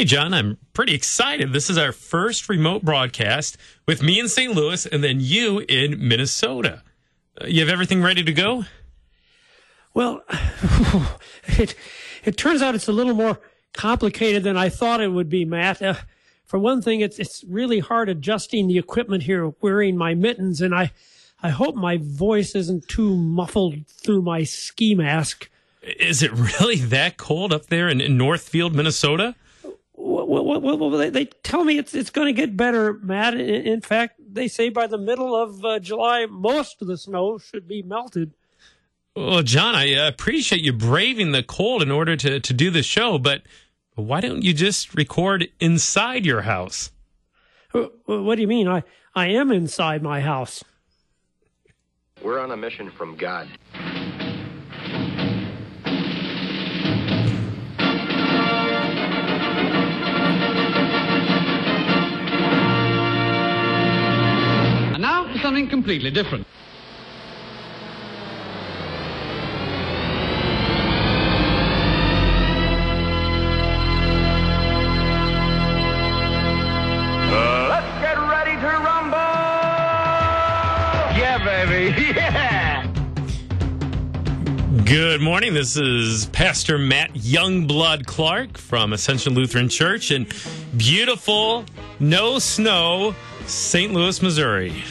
Hey, John, I'm pretty excited. This is our first remote broadcast with me in St. Louis and then you in Minnesota. Uh, you have everything ready to go? Well, it it turns out it's a little more complicated than I thought it would be, Matt. Uh, for one thing, it's it's really hard adjusting the equipment here, wearing my mittens, and I I hope my voice isn't too muffled through my ski mask. Is it really that cold up there in, in Northfield, Minnesota? Well, well, well, well, they, they tell me it's it's going to get better, Matt. In, in fact, they say by the middle of uh, July, most of the snow should be melted. Well, John, I uh, appreciate you braving the cold in order to, to do the show, but why don't you just record inside your house? What do you mean? I, I am inside my house. We're on a mission from God. Something completely different. Let's get ready to rumble! Yeah, baby, yeah! Good morning. This is Pastor Matt Youngblood Clark from Ascension Lutheran Church in beautiful, no snow, St. Louis, Missouri.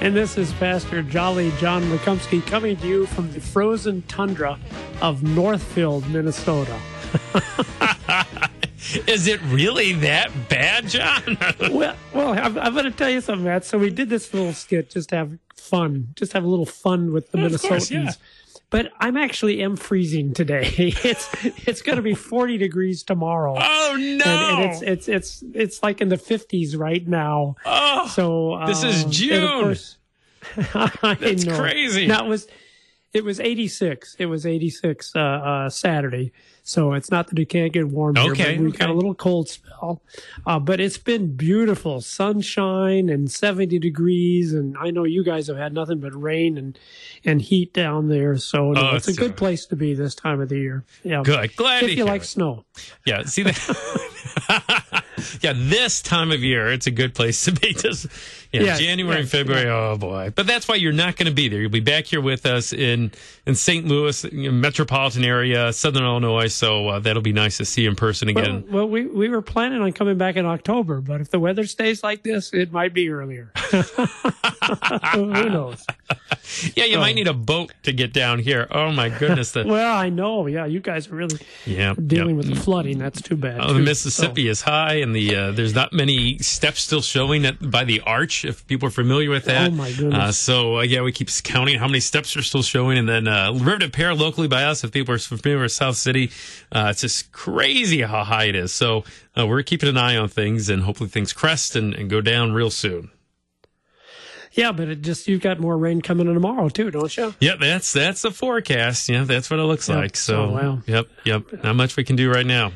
And this is Pastor Jolly John Lekumsky coming to you from the frozen tundra of Northfield, Minnesota. Is it really that bad, John? well, well, I'm, I'm going to tell you something, Matt. So we did this little skit just to have fun, just have a little fun with the Of Minnesotans. course, yeah. But I'm actually am freezing today. It's it's going to be 40 degrees tomorrow. oh no! And, and it's it's it's it's like in the 50s right now. oh, So This is um, June. Course, That's know. crazy. That was it was 86. It was 86 uh, uh, Saturday. So it's not that it can't get warm here, Okay, but we got okay. a little cold spell. Uh, but it's been beautiful, sunshine and 70 degrees, and I know you guys have had nothing but rain and and heat down there. So no, Oh, it's a good place to be this time of the year. Yeah, good. Glad if you like it. snow. Yeah, see that. yeah, this time of year, it's a good place to be. Just yeah, Yeah, January yeah, and February. Oh boy! But that's why you're not going to be there. You'll be back here with us in in St. Louis, know, metropolitan area, Southern Illinois. So uh, that'll be nice to see you in person again. well, we, we were planning on coming back in October, but if the weather stays like this, it might be earlier. Who knows? yeah, you might need a boat to get down here. Oh my goodness! The, Well, I know. Yeah, you guys are really yeah, dealing yeah. with the flooding. That's too bad. Oh, the too. Mississippi is high, and the uh, there's not many steps still showing at, by the arch. If people are familiar with that, Oh, my goodness. Uh, so uh, yeah, we keep counting how many steps are still showing, and then uh, River Pere locally by us. If people are familiar with South City, uh, it's just crazy how high it is. So uh, we're keeping an eye on things, and hopefully things crest and, and go down real soon. Yeah, but it just you've got more rain coming in tomorrow too, don't you? Yep, that's that's the forecast. Yeah, that's what it looks Yep. like. So, Oh, wow. yep, yep. Not much we can do right now.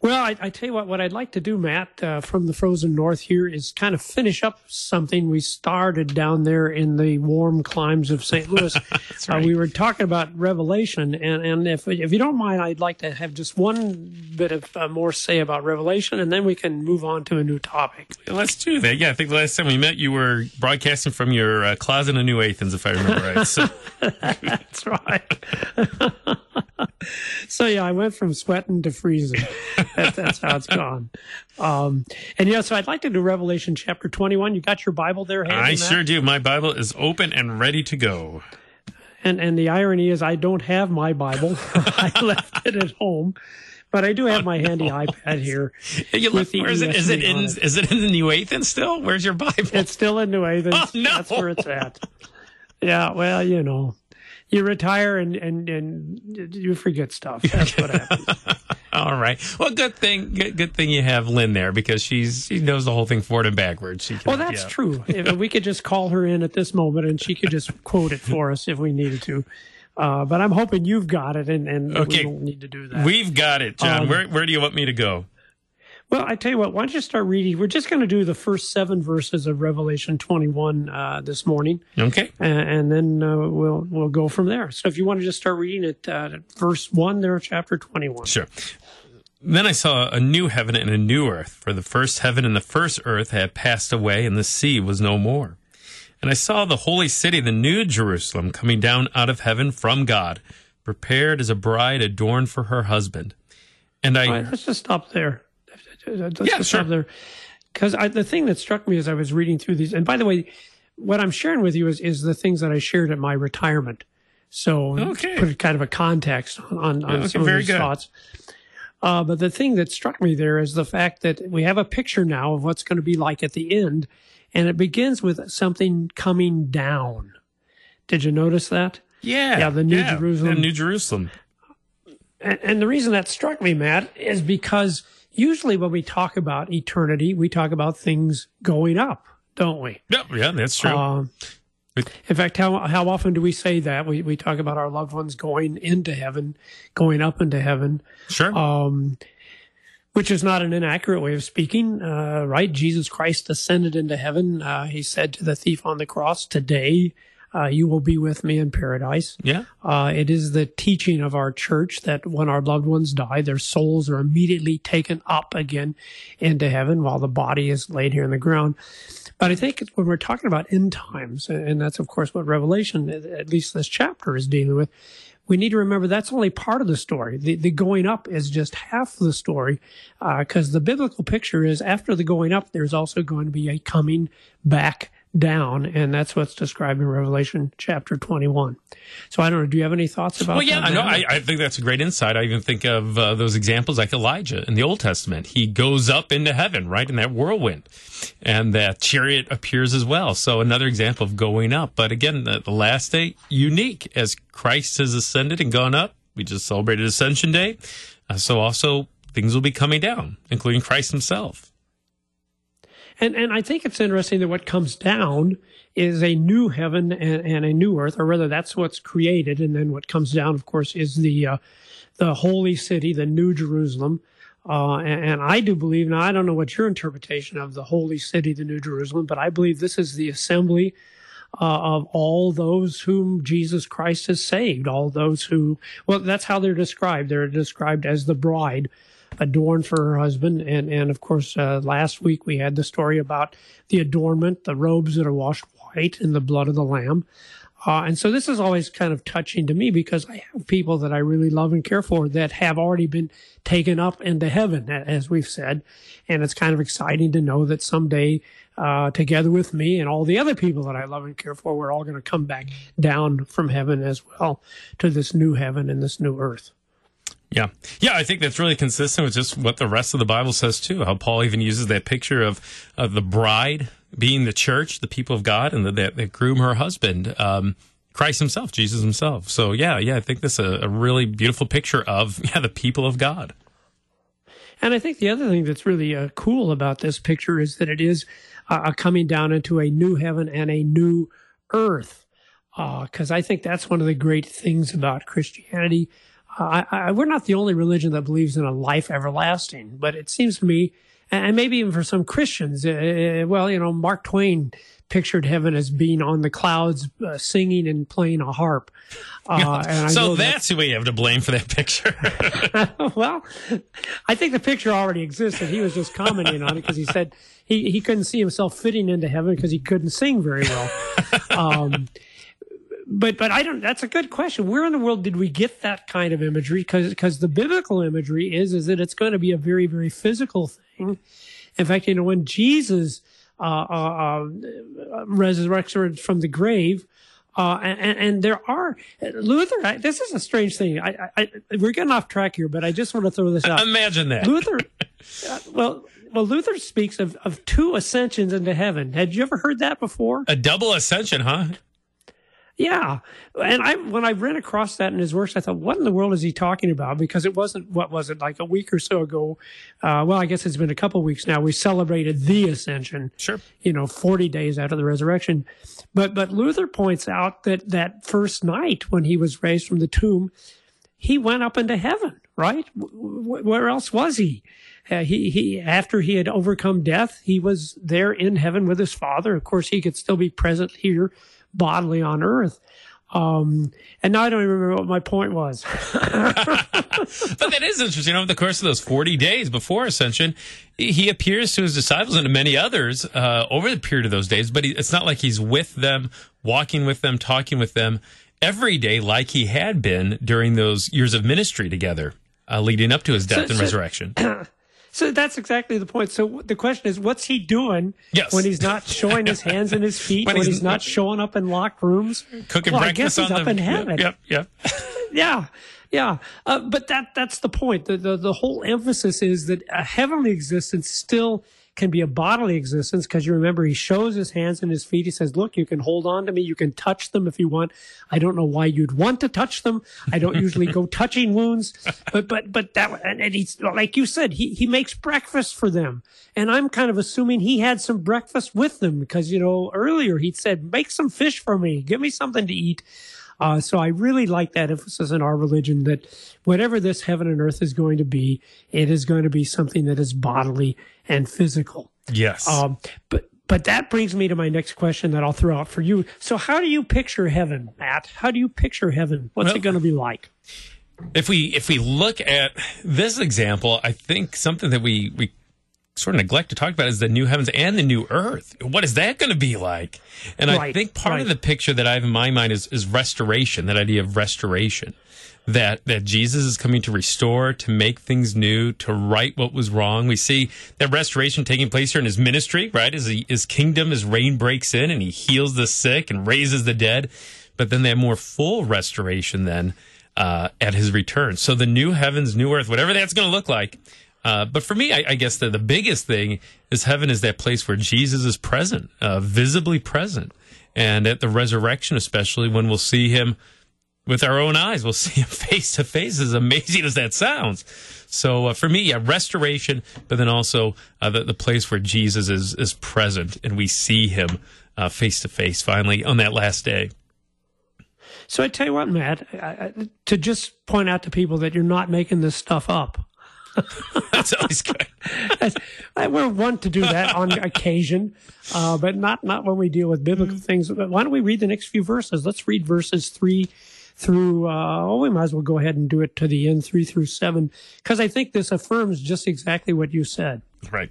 Well, I, I tell you what, what I'd like to do, Matt, uh, from the frozen north here is kind of finish up something we started down there in the warm climes of St. Louis. right. uh, we were talking about Revelation, and, and if if you don't mind, I'd like to have just one bit of uh, more say about Revelation, and then we can move on to a new topic. Let's do that. Yeah, I think the last time we met, you were broadcasting from your uh, closet in New Athens, if I remember right. So, That's right. so yeah, I went from sweating to freezing. That's, that's how it's gone. Um, and yeah, so I'd like to do Revelation chapter twenty-one. You got your Bible there, I sure do. My Bible is open and ready to go. And and the irony is, I don't have my Bible. I left it at home, but I do have my handy iPad here. You the where is it? Is it in? it. Is it in the New Athens still? Where's your Bible? It's still in New Athens. Oh, no. That's where it's at. Yeah, well, you know, you retire and and and you forget stuff. That's what happens. All right. Well, good thing. Good, good thing you have Lynn there because she's she knows the whole thing forward and backwards. She can, Well, that's yeah. true. If we could just call her in at this moment and she could just quote it for us if we needed to. Uh, but I'm hoping you've got it and, and Okay. we don't need to do that. We've got it, John. Um, where where do you want me to go? Well, I tell you what, why don't you start reading? We're just going to do the first seven verses of Revelation 21 uh, this morning, Okay. and, and then uh, we'll we'll go from there. So if you want to just start reading at uh, verse one there, chapter 21. Sure. Then I saw a new heaven and a new earth, for the first heaven and the first earth had passed away, and the sea was no more. And I saw the holy city, the new Jerusalem, coming down out of heaven from God, prepared as a bride adorned for her husband. And I, right, let's just stop there. Let's Yeah, just sure. there. Because the thing that struck me as I was reading through these, and by the way, what I'm sharing with you is, is the things that I shared at my retirement. So Okay. put kind of a context on, on, on Okay, some of these good. thoughts. Uh, but the thing that struck me there is the fact that we have a picture now of what's going to be like at the end, and it begins with something coming down. Did you notice that? yeah, Yeah, the New Jerusalem. the New Jerusalem. And, and the reason that struck me, Matt, is because usually when we talk about eternity, we talk about things going up, don't we? Yeah, yeah, that's true. Um, in fact, how how often do we say that? We we talk about our loved ones going into heaven, going up into heaven, sure. um, which is not an inaccurate way of speaking, uh, right? Jesus Christ ascended into heaven. Uh, he said to the thief on the cross, "Today, uh, you will be with me in paradise." yeah. Uh, it is the teaching of our church that when our loved ones die, their souls are immediately taken up again into heaven while the body is laid here in the ground. But I think when we're talking about end times, and that's of course what Revelation, at least this chapter, is dealing with, we need to remember that's only part of the story. The, the going up is just half the story, because the biblical picture is after the going up, there's also going to be a coming back down, and that's what's described in Revelation chapter 21. So I don't know. Do you have any thoughts about Well, yeah, that? I know. I, I think that's a great insight. I even think of uh, those examples like Elijah in the Old Testament. He goes up into heaven, right, in that whirlwind, and that chariot appears as well. So another example of going up. But again, the, the last day, unique as Christ has ascended and gone up. We just celebrated Ascension Day. Uh, so also things will be coming down, including Christ himself. And and I think it's interesting that what comes down is a new heaven and, and a new earth, or rather, that's what's created, and then what comes down, of course, is the uh, the holy city, the New Jerusalem. Uh, and, and I do believe now. I don't know what your interpretation of the holy city, the New Jerusalem, but I believe this is the assembly uh, of all those whom Jesus Christ has saved. All those who, well, that's how they're described. They're described as the bride adorned for her husband. And, and of course, uh, last week we had the story about the adornment, the robes that are washed white in the blood of the Lamb. Uh, and so this is always kind of touching to me because I have people that I really love and care for that have already been taken up into heaven, as we've said. And it's kind of exciting to know that someday, uh, together with me and all the other people that I love and care for, we're all going to come back down from heaven as well to this new heaven and this new earth. Yeah. Yeah, I think that's really consistent with just what the rest of the Bible says too. How Paul even uses that picture of, of the bride being the church, the people of God, and that, groom her husband, um, Christ himself, Jesus himself. So yeah, yeah, I think this is a, a really beautiful picture of, yeah, the people of God. And I think the other thing that's really uh, cool about this picture is that it is uh, a coming down into a new heaven and a new earth. Because I think that's one of the great things about Christianity. Uh, I, I, we're not the only religion that believes in a life everlasting, but it seems to me, and maybe even for some Christians, uh, well, you know, Mark Twain pictured heaven as being on the clouds, uh, singing and playing a harp. Uh, and I so know that- that's who we have to blame for that picture. well, I think the picture already existed. He was just commenting on it because he said he, he couldn't see himself fitting into heaven because he couldn't sing very well. Um, but but I don't. That's a good question. Where in the world did we get that kind of imagery? Because because the biblical imagery is is that it's going to be a very very physical thing. In fact, you know when Jesus uh, uh, uh, resurrected from the grave. Uh, and, and there are Luther. I, this is a strange thing. I, I, I, we're getting off track here, but I just want to throw this out. Imagine that. Luther, uh, well, well, Luther speaks of, of two ascensions into heaven. Had you ever heard that before? A double ascension, huh? Yeah, and I when I ran across that in his works, I thought, what in the world is he talking about? Because it wasn't what was it like a week or so ago? Uh, well, I guess it's been a couple weeks now. We celebrated the ascension. Sure. You know, forty days after the resurrection, but but Luther points out that that first night when he was raised from the tomb, he went up into heaven. Right? W- where else was he? Uh, he he after he had overcome death, he was there in heaven with his father. Of course, he could still be present here bodily on earth. Um, and now I don't even remember what my point was. But that is interesting. Over the course of those 40 days before ascension, he appears to his disciples and to many others uh, over the period of those days, but he, it's not like he's with them, walking with them, talking with them every day like he had been during those years of ministry together, uh, leading up to his death So- and so- resurrection. So that's exactly the point. So the question is, what's he doing Yes. when he's not showing his hands and his feet, When when, he's he's, not showing up in locked rooms? Cooking well, I guess breakfast he's on up the in heaven. Yep, yep. yeah, yeah. Uh, but that that's the point. The, the the whole emphasis is that a heavenly existence still can be a bodily existence because you remember he shows his hands and his feet. He says, "Look, you can hold on to me. You can touch them if you want. I don't know why you'd want to touch them. I don't usually go touching wounds, but but but that and, and he's like you said, he he makes breakfast for them, and I'm kind of assuming he had some breakfast with them because you know earlier he said, "Make some fish for me. Give me something to eat." Uh, so I really like that emphasis in our religion that whatever this heaven and earth is going to be, it is going to be something that is bodily and physical. Yes. Um, but but that brings me to my next question that I'll throw out for you. So how do you picture heaven, Matt? How do you picture heaven? What's Well- it going to be like? if we if we look at this example, I think something that we we sort of neglect to talk about is the new heavens and the new earth. What is that going to be like? And I think part of the picture that I have in my mind is is restoration. That idea of restoration. That that Jesus is coming to restore, to make things new, to right what was wrong. We see that restoration taking place here in his ministry, right? As he, his kingdom, his reign breaks in, and he heals the sick and raises the dead. But then they have more full restoration then uh, at his return. So the new heavens, new earth, whatever that's going to look like. Uh, but for me, I, I guess the, the biggest thing is heaven is that place where Jesus is present, uh, visibly present. And at the resurrection, especially when we'll see him with our own eyes, we'll see him face to face, as amazing as that sounds. So uh, for me, yeah, restoration, but then also uh, the, the place where Jesus is, is present and we see him uh, face to face finally on that last day. So I tell you what, Matt, I, I, to just point out to people that you're not making this stuff up. That's always good. That's- We're one to do that on occasion, uh, but not not when we deal with biblical things. But Why don't we read the next few verses? Let's read verses three through. Uh, oh, we might as well go ahead and do it to the end, three through seven, because I think this affirms just exactly what you said. Right.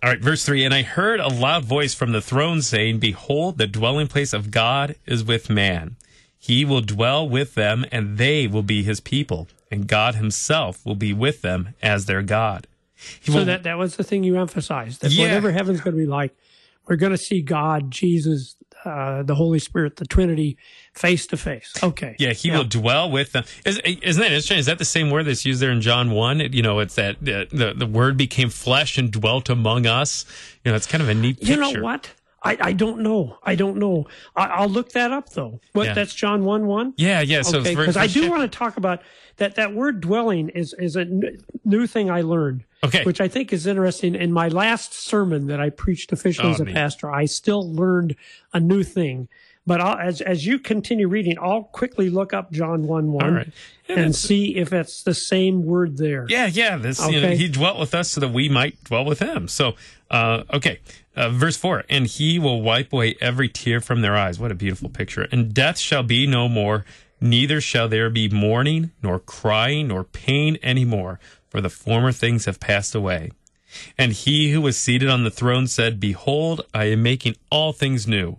All right, verse 3 And I heard a loud voice from the throne saying, Behold, the dwelling place of God is with man. He will dwell with them, and they will be his people, and God himself will be with them as their God. He So will- that that was the thing you emphasized. That Yeah. whatever heaven's going to be like, we're going to see God, Jesus, uh, the Holy Spirit, the Trinity, face to face. Okay. yeah, he will dwell with them. Is, isn't that interesting? Is that the same word that's used there in John 1? It- you know, it's that uh, the, the word became flesh and dwelt among us. You know, it's kind of a neat picture. You know what? I, I don't know. I don't know. I, I'll look that up though. What Yeah. that's John one one. Yeah, yeah. So because I do want to talk about that. That word dwelling is is a n- new thing I learned. Okay. which I think is interesting. In my last sermon that I preached officially Oh, as a neat. pastor, I still learned a new thing. But I'll, as as you continue reading, I'll quickly look up John one one right. And see if it's the same word there. Yeah, yeah. This you know, he dwelt with us so that we might dwell with him. So, uh, okay, uh, verse four, and he will wipe away every tear from their eyes. What a beautiful picture! And death shall be no more; neither shall there be mourning, nor crying, nor pain any more, for the former things have passed away. And he who was seated on the throne said, Behold, I am making all things new.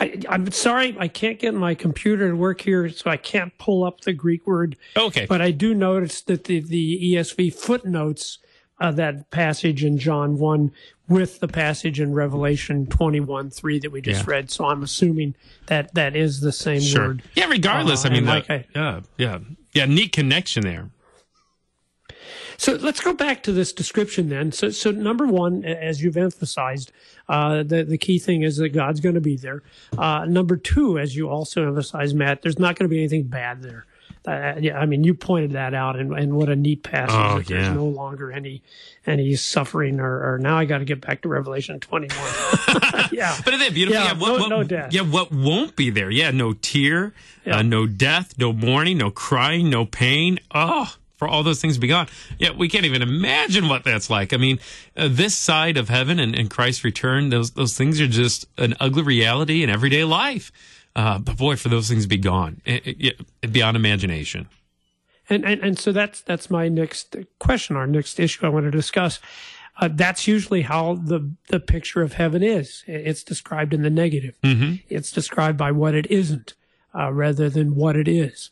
I, I'm sorry, I can't get my computer to work here, so I can't pull up the Greek word. Okay. But I do notice that the, the ESV footnotes uh, that passage in John 1 with the passage in Revelation 21 3 that we just Yeah. read. So I'm assuming that that is the same word. Yeah, regardless, Uh, I mean, the- like I- yeah, yeah, yeah, neat connection there. So let's go back to this description then. So, so number one, as you've emphasized, uh, the the key thing is that God's going to be there. Uh, number two, as you also emphasized, Matt, there's not going to be anything bad there. Uh, yeah, I mean, you pointed that out, and, and what a neat passage. Oh, that There's no longer any any suffering, or, or now I got to get back to Revelation 21. yeah, But isn't beautiful? Yeah, what, no- what- no death. Yeah, what won't be there? Yeah, no tear, Yeah. uh, no death, no mourning, no crying, no pain. Oh, for all those things to be gone. Yeah, we can't even imagine what that's like. I mean, uh, this side of heaven and, and Christ's return, those those things are just an ugly reality in everyday life. Uh, but boy, for those things to be gone, it, it, beyond imagination. and, and and so that's that's my next question, our next issue I want to discuss. Uh, that's usually how the the picture of heaven is. It's described in the negative. It's described by what it isn't, uh, rather than what it is.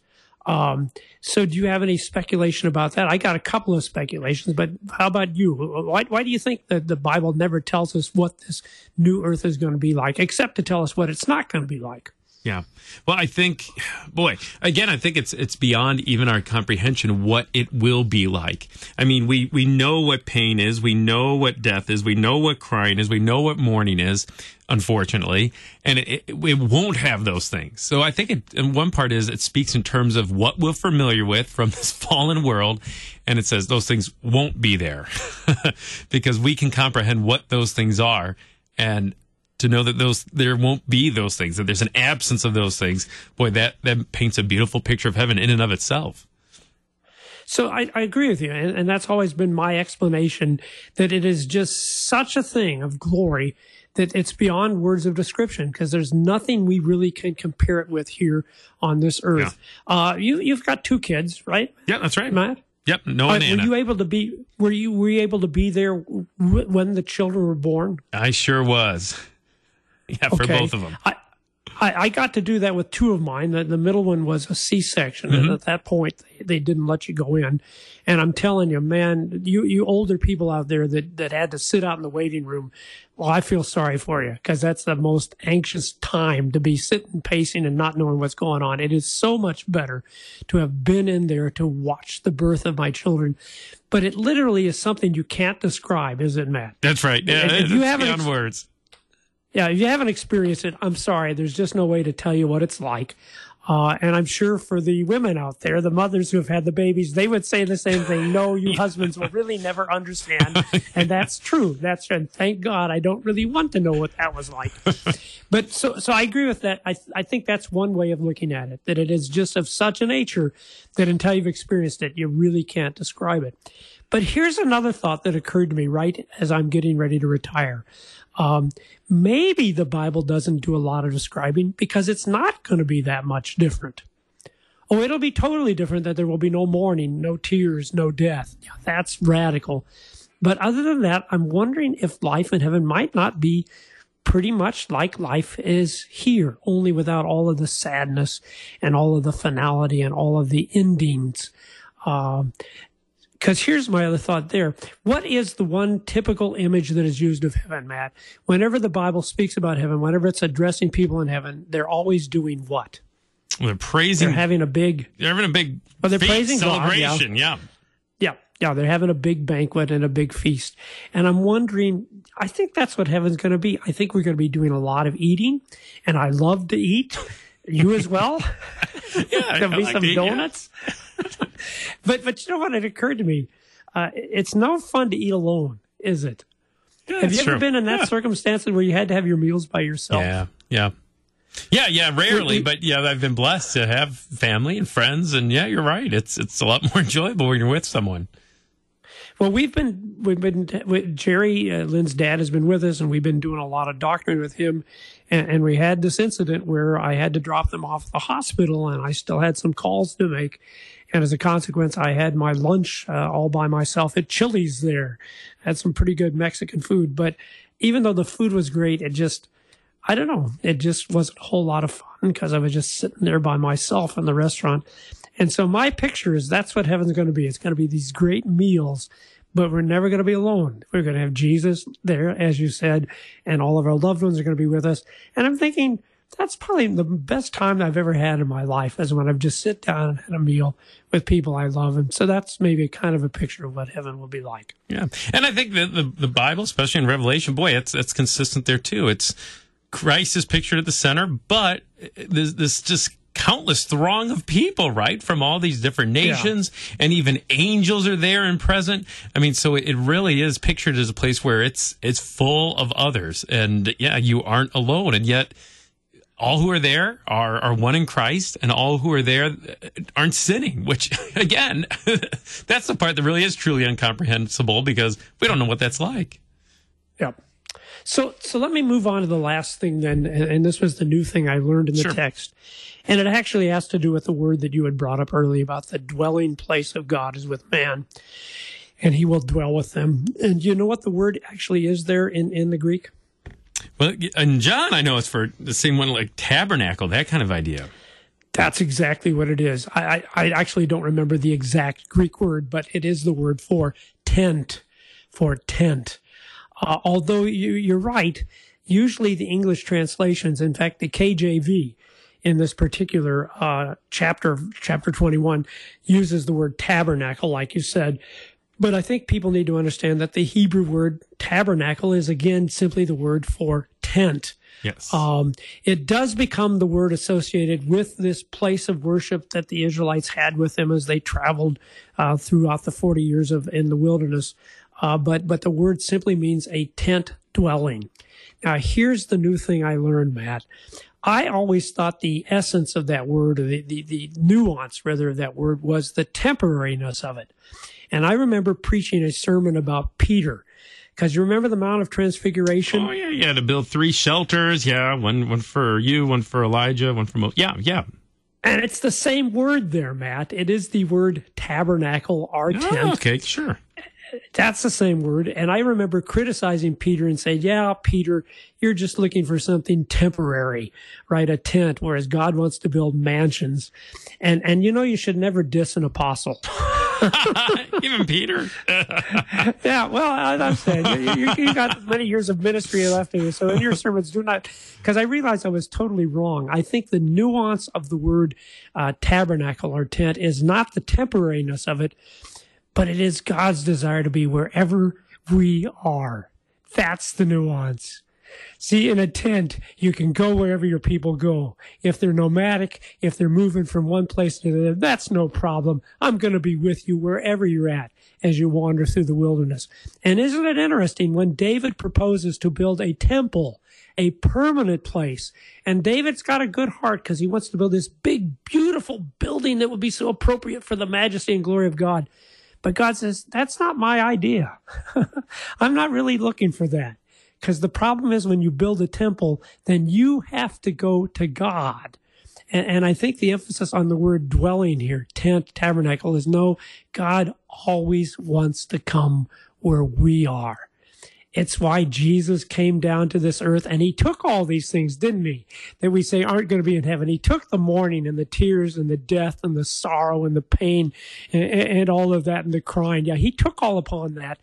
Um, so, do you have any speculation about that? I got a couple of speculations, but how about you? Why, why do you think that the Bible never tells us what this new earth is going to be like, except to tell us what it's not going to be like? Yeah. Well, I think, boy, again, I think it's it's beyond even our comprehension what it will be like. I mean, we we know what pain is, we know what death is, we know what crying is, we know what mourning is. Unfortunately, and it, it, it won't have those things. So I think it, one part is it speaks in terms of what we're familiar with from this fallen world, and it says those things won't be there because we can comprehend what those things are and to know that those there won't be those things that there's an absence of those things boy that that paints a beautiful picture of heaven in and of itself So I, I agree with you, and, and that's always been my explanation that it is just such a thing of glory that it's beyond words of description because there's nothing we really can compare it with here on this earth. Uh, you you've got two kids, right, yeah that's right Matt? yep no Uh, were you able to be? Were you were you able to be there w- when the children were born? i sure was yeah for Okay. both of them I, I, I got to do that with two of mine. The, the middle one was a C-section, Mm-hmm. and at that point, they, they didn't let you go in. And I'm telling you, man, you you older people out there that that had to sit out in the waiting room, well, I feel sorry for you because that's the most anxious time to be sitting pacing and not knowing what's going on. It is so much better to have been in there to watch the birth of my children, but it literally is something you can't describe, is it, Matt? that's right yeah if you haven't beyond ex- words Yeah, if you haven't experienced it, I'm sorry. There's just no way to tell you what it's like. Uh, and I'm sure for the women out there, the mothers who have had the babies, they would say the same thing. No, you husbands will really never understand. And that's true. That's and thank God I don't really want to know what that was like. But so, so I agree with that. I, I think that's one way of looking at it, that it is just of such a nature that until you've experienced it, you really can't describe it. But here's another thought that occurred to me right as I'm getting ready to retire. Um, maybe the Bible doesn't do a lot of describing because it's not going to be that much different. Oh, it'll be totally different that there will be no mourning, no tears, no death. That's radical. But other than that, I'm wondering if life in heaven might not be pretty much like life is here, only without all of the sadness and all of the finality and all of the endings. Um, because here's my other thought there. What is the one typical image that is used of heaven, Matt? Whenever the Bible speaks about heaven, whenever it's addressing people in heaven, they're always doing what? they're praising They're having a big, they're having a big Oh, they're praising God, yeah. celebration yeah yeah, yeah, they're having a big banquet and a big feast. And I'm wondering, I think that's what heaven's going to be. I think we're going to be doing a lot of eating, and I love to eat. You as well? yeah I be like some to eat, yeah. donuts. but but you know what? It occurred to me. Uh, it's no fun to eat alone, is it? Yeah, Have you ever true. been in that Yeah. circumstance where you had to have your meals by yourself? Yeah, yeah, yeah, yeah. Rarely, but yeah, I've been blessed to have family and friends, and yeah, you're right. It's it's a lot more enjoyable when you're with someone. Well, we've been we've been with Jerry uh, Lynn's dad has been with us, and we've been doing a lot of doctoring with him. And, and we had this incident where I had to drop them off at the hospital, and I still had some calls to make. And as a consequence, I had my lunch uh, all by myself at Chili's. There, had some pretty good Mexican food, but even though the food was great, it just I don't know. It just wasn't a whole lot of fun because I was just sitting there by myself in the restaurant. And so my picture is that's what heaven's going to be. It's going to be these great meals, but we're never going to be alone. We're going to have Jesus there, as you said, and all of our loved ones are going to be with us. And I'm thinking that's probably the best time I've ever had in my life is when I've just sit down and had a meal with people I love. And so that's maybe kind of a picture of what heaven will be like. Yeah, and I think that the the Bible, especially in Revelation, boy, it's it's consistent there too. It's Christ is pictured at the center, but this this just countless throng of people, right? From all these different nations and even angels are there and present. I mean, so it really is pictured as a place where it's, it's full of others. And yeah, you aren't alone. And yet, all who are there are, are one in Christ, and all who are there uh, aren't sinning, which, again, that's the part that really is truly incomprehensible because we don't know what that's like. Yeah. So, so let me move on to the last thing then, and, and this was the new thing I learned in the Sure. text, and it actually has to do with the word that you had brought up early about the dwelling place of God is with man, and He will dwell with them. And you know what the word actually is there in in the Greek? Well, and John, I know it's for the same one like tabernacle, that kind of idea. That's exactly what it is. I, I, I actually don't remember the exact Greek word, but it is the word for tent, for tent. Uh, although you, you're right, usually the English translations, in fact, the KJV in this particular uh, chapter, chapter 21, uses the word tabernacle, like you said. But I think people need to understand that the Hebrew word tabernacle is again simply the word for tent. Yes. Um, it does become the word associated with this place of worship that the Israelites had with them as they traveled uh, throughout the 40 years of in the wilderness. Uh, but but the word simply means a tent dwelling. Now here's the new thing I learned, Matt. I always thought the essence of that word, or the, the, the nuance rather of that word, was the temporariness of it. And I remember preaching a sermon about Peter, because you remember the Mount of Transfiguration. oh yeah, yeah. To build three shelters, yeah, one one for you, one for Elijah, one for Mo- yeah, yeah. And it's the same word there, Matt. It is the word tabernacle or tent. Oh, okay, sure. That's the same word. And I remember criticizing Peter and saying, yeah, Peter, you're just looking for something temporary, right? A tent, whereas God wants to build mansions. And, and you know, you should never diss an apostle. Even Peter. yeah, well, I'm saying you, you, you got many years of ministry left in you. So in your sermons, do not, because I realized I was totally wrong. I think the nuance of the word uh, tabernacle or tent is not the temporariness of it, but it is God's desire to be wherever we are. That's the nuance. See, in a tent, you can go wherever your people go. If they're nomadic, if they're moving from one place to another, that's no problem. I'm going to be with you wherever you're at as you wander through the wilderness. And isn't it interesting when David proposes to build a temple, a permanent place? And David's got a good heart because he wants to build this big, beautiful building that would be so appropriate for the majesty and glory of God. But God says, that's not my idea. I'm not really looking for that. Because the problem is when you build a temple, then you have to go to God. And, and I think the emphasis on the word dwelling here, tent, tabernacle, is no, God always wants to come where we are. It's why Jesus came down to this earth and he took all these things, didn't he? That we say aren't going to be in heaven. He took the mourning and the tears and the death and the sorrow and the pain and, and all of that and the crying. Yeah, he took all upon that,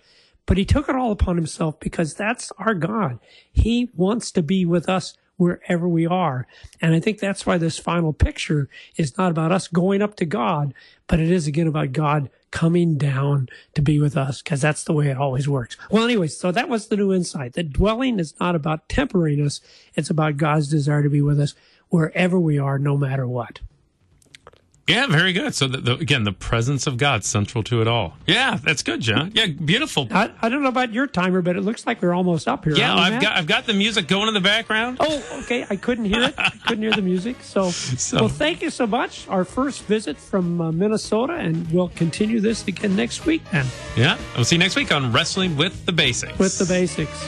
but he took it all upon himself because that's our God. He wants to be with us wherever we are. And I think that's why this final picture is not about us going up to God, but it is again about God coming down to be with us because that's the way it always works. Well, anyways, so that was the new insight. The dwelling is not about temporariness. It's about God's desire to be with us wherever we are, no matter what. Yeah, very good. So the, the, again, the presence of God central to it all. Yeah, that's good, John. Yeah, beautiful. I, I don't know about your timer, but it looks like we're almost up here. Yeah, I've got I've got the music going in the background. Oh, okay. I couldn't hear it. I couldn't hear the music. So, So- well, thank you so much. Our first visit from uh, Minnesota, and we'll continue this again next week then Yeah, we'll see you next week on Wrestling with the Basics. with the basics.